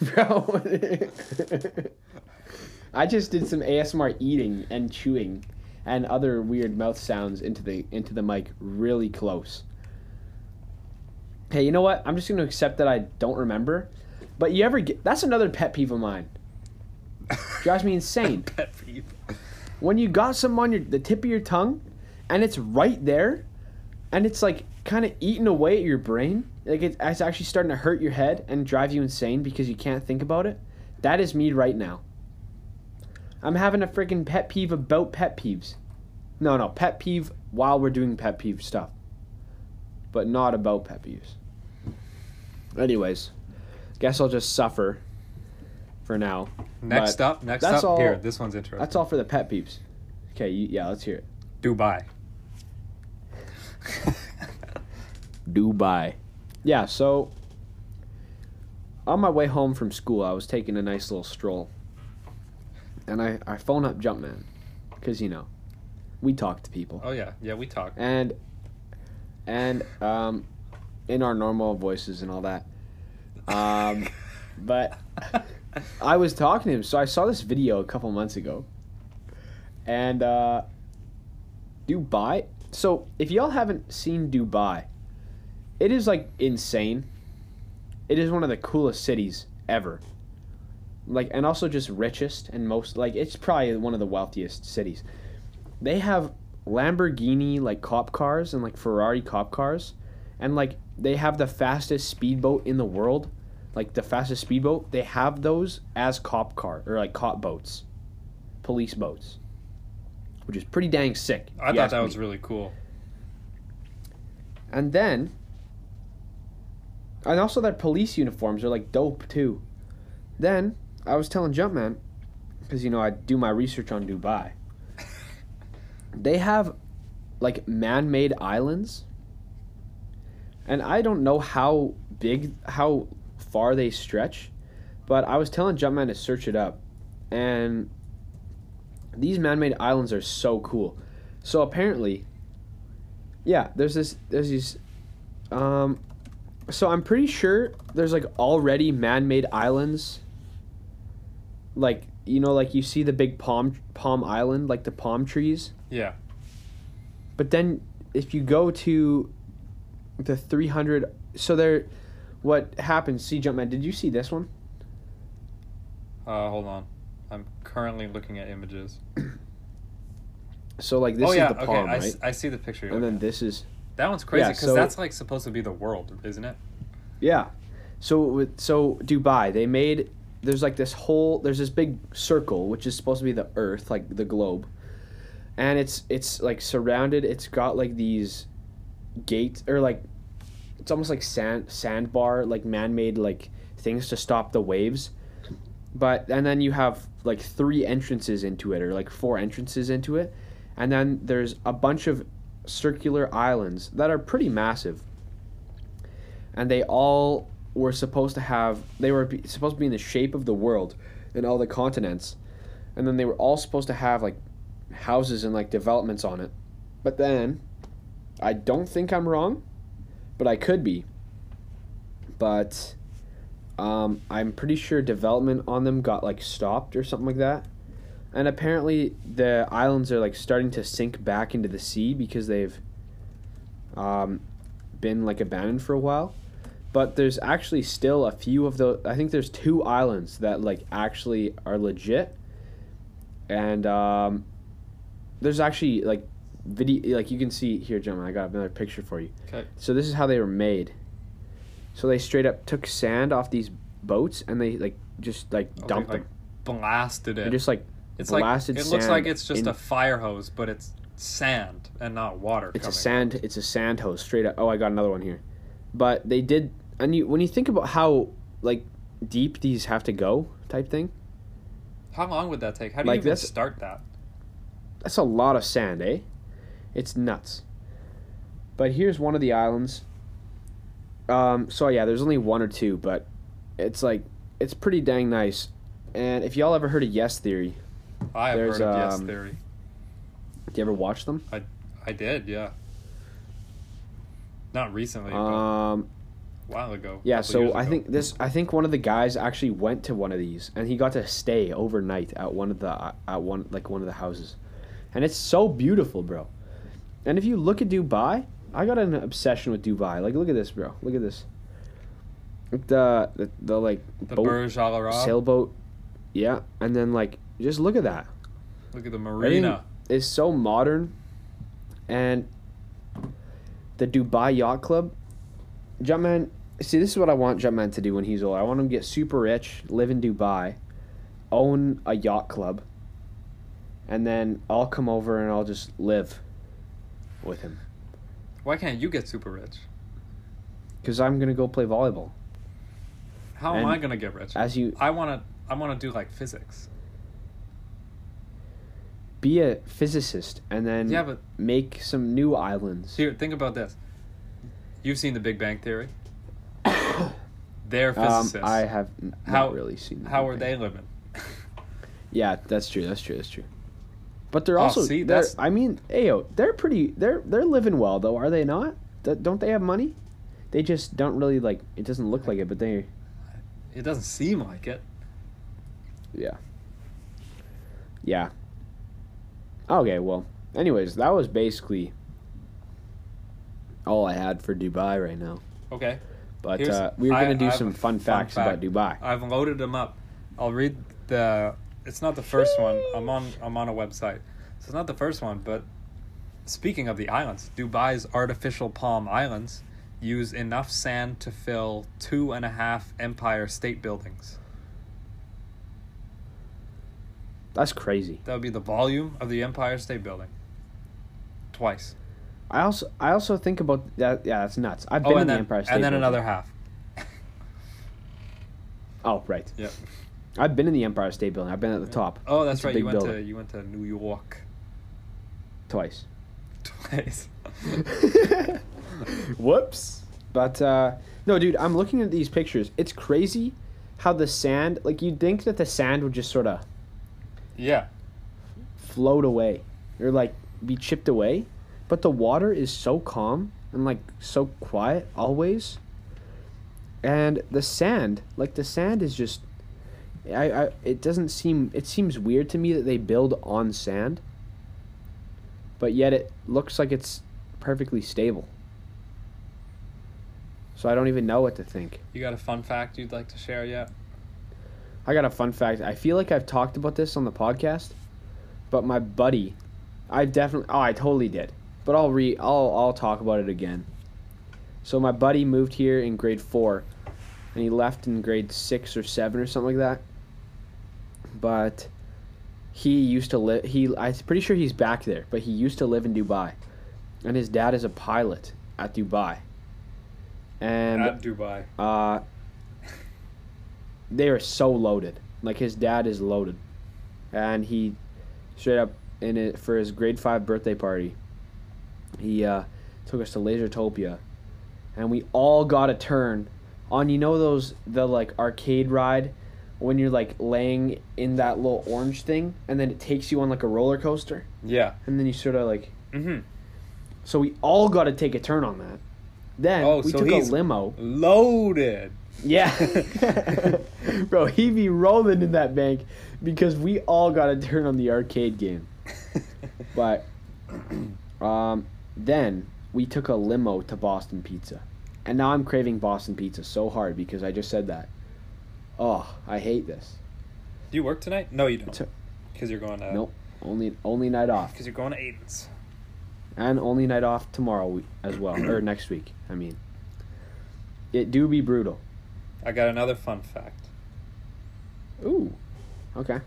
bro. I just did some ASMR eating and chewing and other weird mouth sounds into the into the mic really close. Hey, you know what? I'm just going to accept that I don't remember. But you ever get That's another pet peeve of mine. Drives me insane. Pet peeve. When you got some on your the tip of your tongue and it's right there and it's like kind of eating away at your brain, like it, it's actually starting to hurt your head and drive you insane because you can't think about it. That is me right now. I'm having a freaking pet peeve about pet peeves. No, no, pet peeve while we're doing pet peeve stuff. But not about pet peeves. Anyways, guess I'll just suffer for now. Next But up, next that's up. all- Here, this one's interesting. That's all for the pet peeves. Okay, you, yeah, let's hear it. Dubai. Dubai. Yeah, so on my way home from school, I was taking a nice little stroll. And I, I phone up Jumpman. Because, you know, we talk to people. Oh yeah, yeah, we talk. And, and, um, in our normal voices and all that. Um, but I was talking to him, so I saw this video a couple months ago. And, uh, Dubai. So, if y'all haven't seen Dubai, it is like insane. It is one of the coolest cities ever. Like and also just richest and most like it's probably one of the wealthiest cities. They have Lamborghini like cop cars and like Ferrari cop cars and like they have the fastest speedboat in the world. Like the fastest speedboat, they have those as cop car or like cop boats. Police boats. Which is pretty dang sick. I thought that me. was really cool. And then, and also their police uniforms are like dope too. Then I was telling Jumpman, because you know I do my research on Dubai. they have like man-made islands, and I don't know how big, how far they stretch, but I was telling Jumpman to search it up, and these man-made islands are so cool. So apparently, yeah, there's this there's these um so I'm pretty sure there's like already man-made islands like you know like you see the big palm palm island like the palm trees Yeah. but then if you go to the 300 so there what happens see jumpman did you see this one Uh, hold on. I'm currently looking at images. so like this oh is yeah, the okay. palm I, right s- I see the picture. and then this is. That one's crazy yeah, because so- that's like supposed to be the world, isn't it? Yeah. So with so Dubai, they made there's like this whole there's this big circle which is supposed to be the earth, like the globe. And it's it's like surrounded, it's got like these gates or like it's almost like sand sandbar, like man-made like things to stop the waves. But and then you have like three entrances into it or like four entrances into it. And then there's a bunch of circular islands that are pretty massive. And they all were supposed to have they were supposed to be in the shape of the world and all the continents. And then they were all supposed to have like houses and like developments on it. But then i don't think i'm wrong but i could be. But um, i'm pretty sure development on them got like stopped or something like that and apparently the islands are like starting to sink back into the sea because they've um, been like abandoned for a while. But there's actually still a few of the i think there's two islands that like actually are legit. And um, there's actually like video like you can see here gentlemen i got another picture for you. Okay. so this is how they were made. So they straight up took sand off these boats and they like just like Okay, dumped like them. blasted it. they just like it's like it looks like it's just in- a fire hose, but it's sand and not water. It's a sand. It's a sand hose straight up. Oh, I got another one here. But they did, and you when you think about how like deep these have to go, type thing. How long would that take? How do Like you even start that? That's a lot of sand, eh? It's nuts. But here's one of the islands. Um. So yeah, there's only one or two, but it's like it's pretty dang nice. And if y'all ever heard of Yes Theory, I have There's, heard of Yes um, Theory. do you ever watch them? I I did, yeah. Not recently, Um. a while ago. Yeah, so I ago. think this. I think one of the guys actually went to one of these, and he got to stay overnight at one of the at one like one of the houses, and it's so beautiful, bro. And if you look at Dubai, I got an obsession with Dubai. Like, look at this, bro. Look at this. The the, the like the boat Burj Al Arab. sailboat, yeah, and then like just look at that. Look at the marina. It's so modern, and the Dubai Yacht Club, Jumpman. See, this is what I want Jumpman to do when he's old. I want him to get super rich, live in Dubai, own a yacht club, and then I'll come over and I'll just live with him Why can't you get super rich? because I'm gonna go play volleyball. How am I gonna get rich? As you I wanna I wanna do like physics. Be a physicist and then Yeah, but make some new islands. here, think about this. You've seen The Big Bang Theory. They're Um, physicists. I have n- How- not really seen. the How Big are Bang. they living? Yeah, that's true. That's true. That's true. But they're Oh, also. see, they're- that's- I mean, ayo, they're pretty. They're they're living well though, are they not? Th- Don't they have money? They just don't really like. It doesn't look like it, but they. It doesn't seem like it. Yeah. Yeah. Okay. Well. Anyways, that was basically all I had for Dubai right now. Okay. But uh, we were I- gonna do I some fun fun facts fact. about Dubai. I've loaded them up. I'll read the. It's not the first one. I'm on. I'm on a website, so it's not the first one. But speaking of the islands, Dubai's artificial Palm Islands use enough sand to fill two and a half Empire State Buildings. That's crazy. That would be the volume of the Empire State Building. Twice. I also I also think about that. Yeah, that's nuts. I've Oh, been in and the Empire State. Building. And then Building. another half. Oh, right. Yep. I've been in the Empire State Building. I've been at the top Oh, that's It's right. You went to you went to New York twice. twice. Whoops. But uh, no, dude, I'm looking at these pictures. It's crazy how the sand. Like you'd think that the sand would just sort of yeah. float away or like be chipped away, but the water is so calm and like so quiet always. And the sand, like the sand is just I, I it doesn't seem it seems weird to me that they build on sand. But yet it looks like it's perfectly stable. So I don't even know what to think. You got a fun fact you'd like to share yet? I got a fun fact. I feel like I've talked about this on the podcast, but my buddy, I definitely oh I totally did. But I'll re I'll I'll talk about it again. So my buddy moved here in grade 4 and he left in grade 6 or 7 or something like that. But he used to live he I'm pretty sure he's back there, but he used to live in Dubai. And his dad is a pilot at Dubai. And At Dubai. uh, they are so loaded. Like his dad is loaded, and he straight up in it for his grade five birthday party. He uh, took us to Lasertopia, and we all got a turn on you know those the like arcade ride when you're like laying in that little orange thing, and then it takes you on like a roller coaster, Yeah. and then you sort of like Mm-hmm. so we all got to take a turn on that. Then Oh, we so took a he's- limo. Loaded. Yeah. Bro, he be rolling in that bank because we all got a turn on the arcade game. But um, then we took a limo to Boston Pizza. And now I'm craving Boston Pizza so hard because I just said that. Oh, I hate this. Do you work tonight? No, you don't. Because you're going to. Nope. Only only night off. Because you're going to Aiden's. And only night off tomorrow as well. or next week, I mean. It do be brutal. I got another fun fact. Ooh. Okay.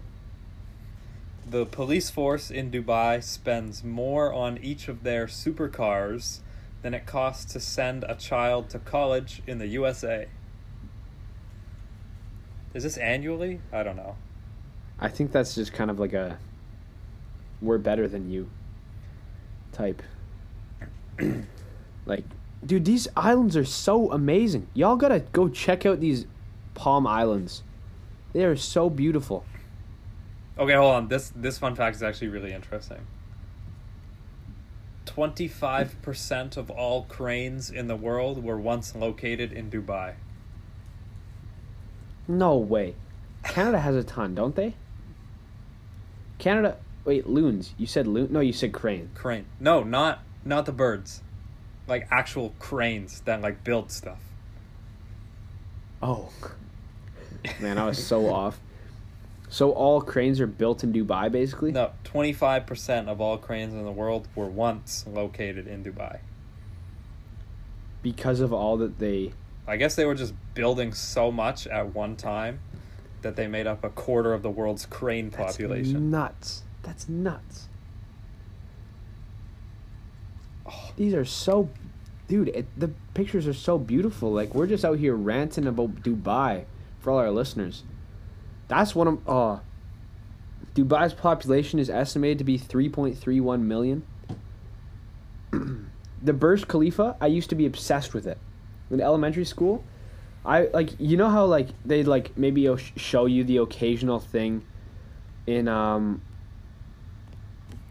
The police force in Dubai spends more on each of their supercars than it costs to send a child to college in the USA. Is this annually? I don't know. I think that's just kind of like a we're better than you type. like, dude, these islands are so amazing. Y'all gotta go check out these Palm Islands. They are so beautiful. Okay, hold on. This this fun fact is actually really interesting. Twenty-five percent of all cranes in the world were once located in Dubai. No way. Canada has a ton, don't they? Canada. Wait, loons. You said loon? No, you said crane. Crane? No, not not the birds. Like actual cranes that like build stuff. Oh. Man, I was so off. So all cranes are built in Dubai, basically. No, twenty-five percent of all cranes in the world were once located in Dubai. Because of all that they I guess they were just building so much at one time that they made up a quarter of the world's crane That's population. nuts. That's nuts. Oh. These are so, dude. It, the pictures are so beautiful. Like we're just out here ranting about Dubai for all our listeners. That's one of uh. Dubai's population is estimated to be three point three one million. the Burj Khalifa, I used to be obsessed with it. In elementary school, I like you know how like they like maybe show you the occasional thing in um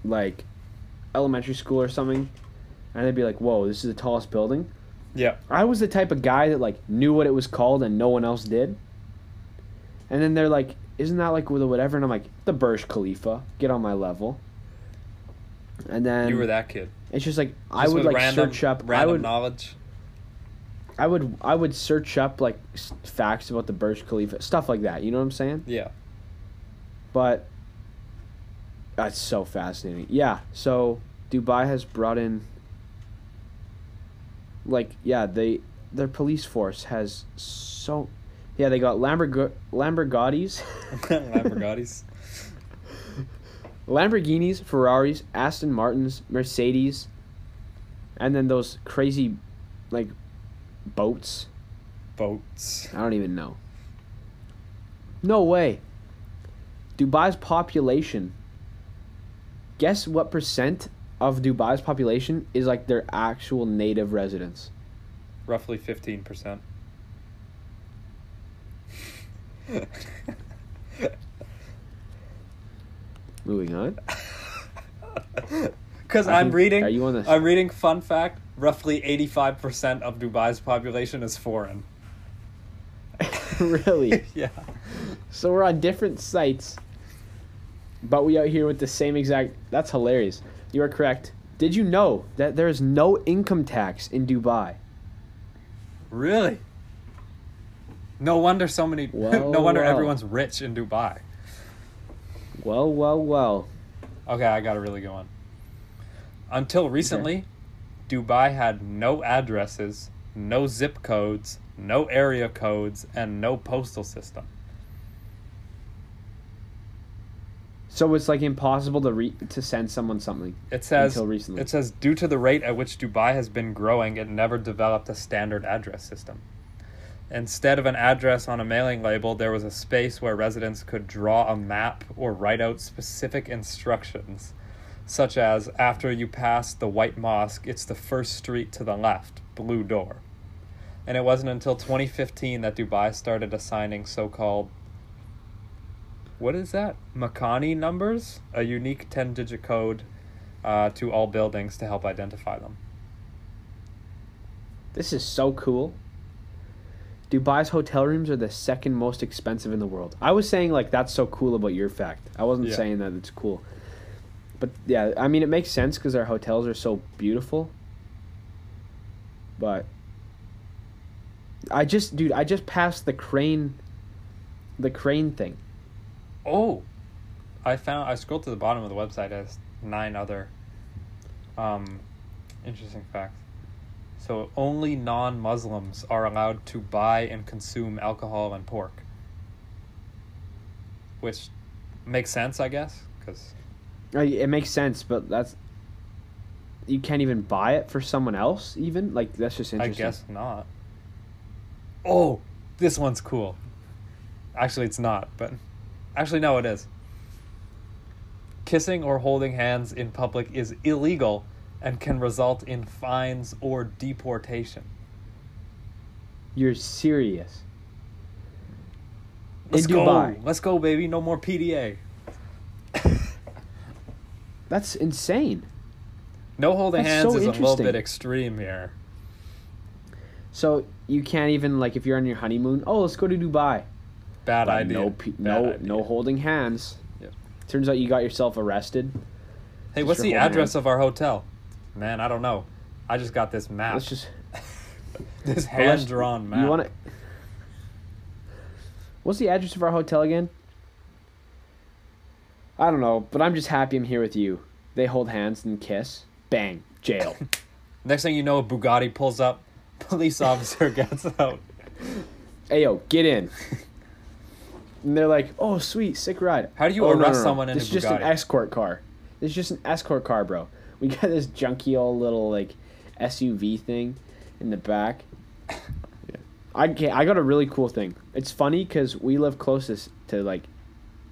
like elementary school or something and they'd be like whoa this is the tallest building Yeah. i was the type of guy that like knew what it was called and no one else did and then they're like isn't that like with whatever and i'm like the burj khalifa get on my level and then you were that kid. it's just like i would like random, search up i random would knowledge. I would I would search up like facts about the Burj Khalifa, stuff like that. You know what I'm saying? Yeah. But that's so fascinating. Yeah. So Dubai has brought in like yeah they their police force has so yeah they got Lamborg- Lamborghinis Lamborghinis. Lamborghinis, Ferraris, Aston Martins, Mercedes, and then those crazy, like, boats. Boats. I don't even know. No way. Dubai's population. Guess what percent of Dubai's population is like their actual native residents? Roughly 15%. Moving on. Because I'm think- reading. are you on this? I'm reading. Fun fact: roughly 85% of Dubai's population is foreign. really? yeah. So we're on different sites, but we out here with the same exact. That's hilarious. You are correct. Did you know that there is no income tax in Dubai? Really? No wonder so many. Well, no wonder well. everyone's rich in Dubai. Well, well, well. Okay, I got a really good one. Until recently, Dubai had no addresses, no zip codes, no area codes, and no postal system. So it's like impossible to re- to send someone something. It says Until recently. it says due to the rate at which Dubai has been growing, it never developed a standard address system. Instead of an address on a mailing label, there was a space where residents could draw a map or write out specific instructions, such as after you pass the White Mosque, it's the first street to the left, blue door. And it wasn't until 2015 that Dubai started assigning so called what is that? Makani numbers, a unique 10 digit code uh, to all buildings to help identify them. This is so cool. Dubai's hotel rooms are the second most expensive in the world. I was saying like that's so cool about your fact. I wasn't Yeah. saying that it's cool. But yeah, I mean it makes sense cuz our hotels are so beautiful. But I just dude, I just passed the crane the crane thing. Oh, I found I scrolled to the bottom of the website as nine other um, interesting facts. So only non-Muslims are allowed to buy and consume alcohol and pork, which makes sense, I guess, because It makes sense, but that's you can't even buy it for someone else even? Like that's just interesting. I guess not. Oh, this one's cool. Actually, it's not, but actually, no, it is. Kissing or holding hands in public is illegal and can result in fines or deportation. You're serious. Let's in go. Dubai. Let's go, baby. No more PDA. That's insane. No holding That's hands so is a little bit extreme here. So you can't even like if you're on your honeymoon. Oh, let's go to Dubai. Bad But idea. No, pe- Bad no, idea. no holding hands. Yep. Turns out you got yourself arrested. Hey, Just what's the address hands. of our hotel? Man, I don't know. I just got this map. Let's just this hand drawn map. You want to? What's the address of our hotel again? I don't know, but I'm just happy I'm here with you. They hold hands and kiss. Bang, jail. Next thing you know, a Bugatti pulls up. Police officer gets out. hey yo, get in. And they're like, "Oh, sweet, sick ride." How do you Oh, no, arrest no, no. someone in This a is just an escort car. This is just an escort car, bro. We got this junky old little like SUV thing in the back. Yeah. I I got a really cool thing. It's funny because we live closest to like,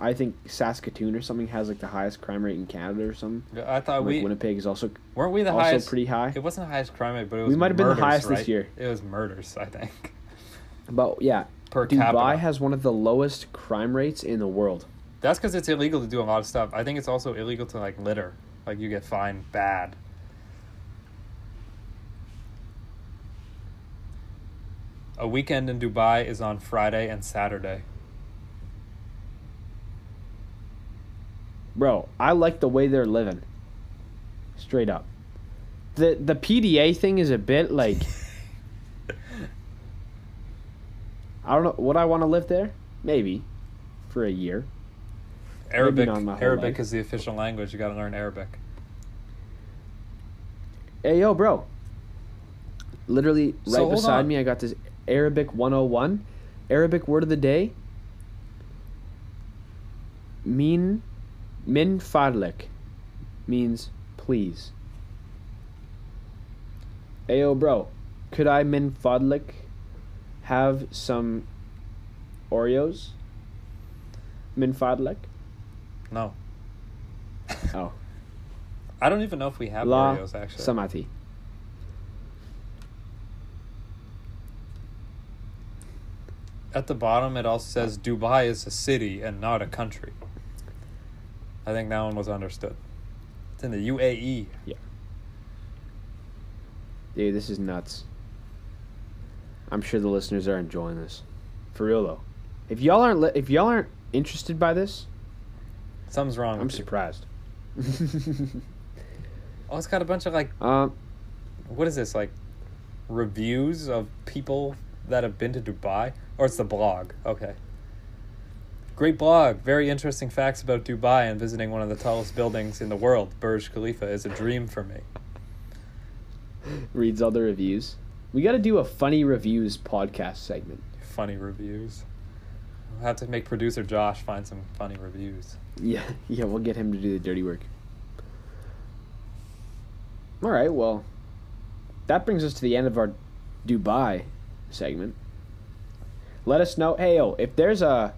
I think Saskatoon or something has like the highest crime rate in Canada or something. Yeah, I thought Like we Winnipeg is also weren't we the also highest. pretty high. It wasn't the highest crime rate, but it was. We might have been the highest this year. It was murders, I think, But yeah, per Dubai capita. has one of the lowest crime rates in the world. That's because it's illegal to do a lot of stuff. I think it's also illegal to like litter. Like you get fined bad. A weekend in Dubai is on Friday and Saturday. Bro, I like the way they're living. Straight up. The the PDA thing is a bit like I don't know. Would I want to live there? Maybe, for a year. Arabic. Arabic life. is the official language. You got to learn Arabic. Hey yo, bro. Literally right hold beside on. me, I got this Arabic 101. Arabic word of the day. Min min fadlik means please. Hey yo, bro. Could I min fadlik have some Oreos? Min fadlik? No, Oh, I don't even know if we have la Oreos actually. samati. At the bottom, it also says Dubai is a city and not a country. I think that one was understood. It's in the UAE. Yeah. Dude, this is nuts. I'm sure the listeners are enjoying this. For real though. If y'all aren't li- if y'all aren't interested by this, Something's wrong. I'm with you. surprised. Oh, it's got a bunch of like, um, what is this like, reviews of people that have been to Dubai, or it's the blog. Okay. Great blog. Very interesting facts about Dubai and visiting one of the tallest buildings in the world, Burj Khalifa, is a dream for me. reads all the reviews. We got to do a funny reviews podcast segment. Funny reviews. We'll have to make producer Josh find some funny reviews. Yeah, yeah, we'll get him to do the dirty work. All right, well, that brings us to the end of our Dubai segment. Let us know, hey, yo, if there's a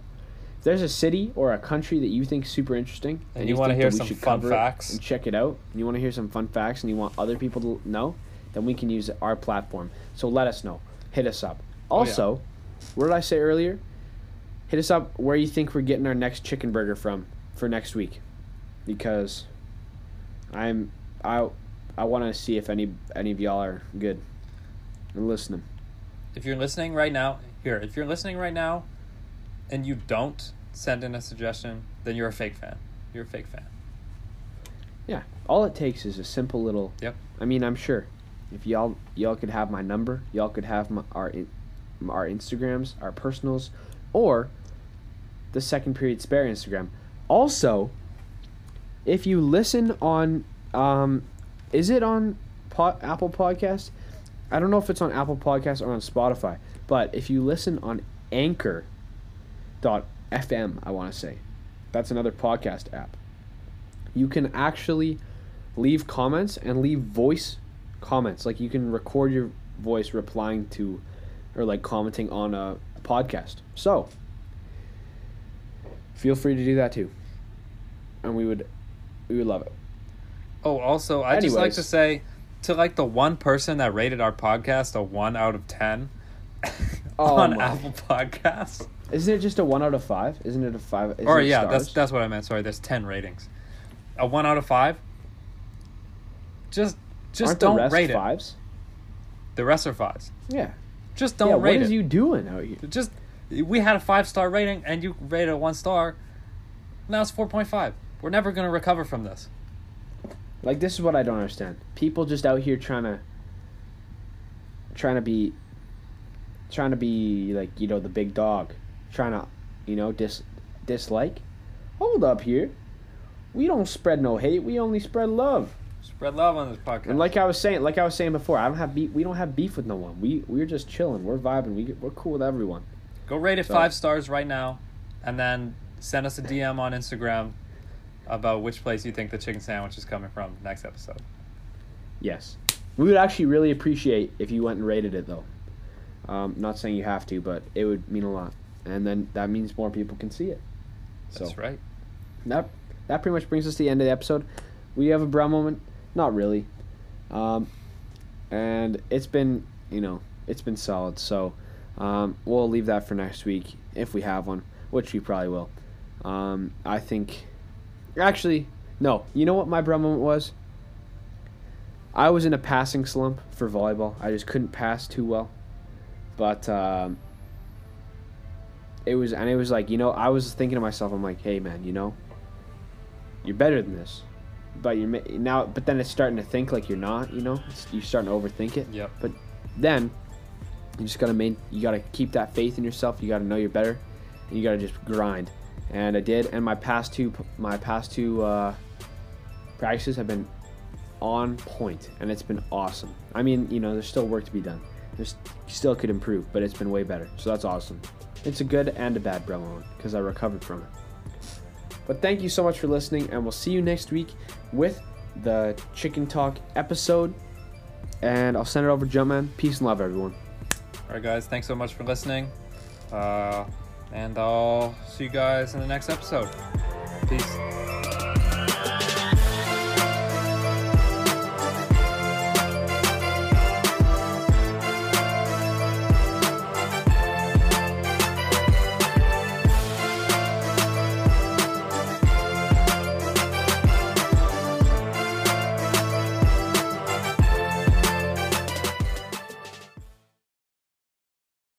if there's a city or a country that you think super interesting And you wanna hear we some should fun facts? and check it out, and you want to hear some fun facts, and you want other people to know, then we can use our platform. So let us know. Hit us up. Oh, yeah. Also, what did I say earlier? Hit us up where you think we're getting our next chicken burger from for next week, because I'm I I want to see if any any of y'all are good and listening. If you're listening right now, here, if you're listening right now and you don't send in a suggestion, then you're a fake fan. You're a fake fan. Yeah, all it takes is a simple little. Yep. I mean, I'm sure if y'all y'all could have my number, y'all could have my, our our Instagrams, our personals, or the second period spare Instagram. Also, if you listen on, um, is it on po- Apple Podcast? I don't know if it's on Apple Podcast or on Spotify, but if you listen on Anchor dot FM, I want to say, that's another podcast app you can actually leave comments and leave voice comments. Like you can record your voice replying to or like commenting on a podcast. So feel free to do that too. And we would we would love it. Oh, also, I just like to say to like the one person that rated our podcast a one out of ten Oh on my. Apple Podcasts. Isn't it just a one out of five? Isn't it a five? Isn't or yeah, stars? that's that's what I meant. Sorry, there's ten ratings. A one out of five. Just just Aren't don't the rate it. fives? The rest are fives. Yeah. Just don't yeah. rate it. What is you doing out here? Just we had a five star rating and you rated a one star. Now it's four point five. We're never gonna recover from this. Like this is what I don't understand. People just out here trying to trying to be trying to be like, you know, the big dog. Trying to, you know, dis dislike. Hold up here. We don't spread no hate. We only spread love. Spread love on this podcast. And like I was saying, like I was saying before, I don't have beef. We don't have beef with no one. We we're just chilling. We're vibing. We we're cool with everyone. Go rate it So- five stars right now, and then send us a DM on Instagram about which place you think the chicken sandwich is coming from next episode. Yes. We would actually really appreciate if you went and rated it though. Um, not saying you have to, but it would mean a lot. And then that means more people can see it. So That's right. that that pretty much brings us to the end of the episode. We have a brown moment, not really, um, and it's been you know it's been solid. So um, we'll leave that for next week if we have one, which we probably will. Um, I think actually no. You know what my brown moment was? I was in a passing slump for volleyball. I just couldn't pass too well, but. Um, it was and it was like you know i was thinking to myself i'm like hey man you know you're better than this but you're now but then it's starting to think like you're not you know it's, you're starting to overthink it Yep. then You just gotta main, you gotta keep that faith in yourself. You gotta know you're better, and you gotta just grind. And I did. And my past two, my past two uh, practices have been on point, and it's been awesome. I mean, you know, there's still work to be done. There's still could improve, but it's been way better. So that's awesome. It's a good and a bad bro because I recovered from it. But thank you so much for listening, and we'll see you next week with the Chicken Talk episode. And I'll send it over to Jumpman. Peace and love, everyone. All right, guys. Thanks so much for listening. Uh, and I'll see you guys in the next episode. Peace.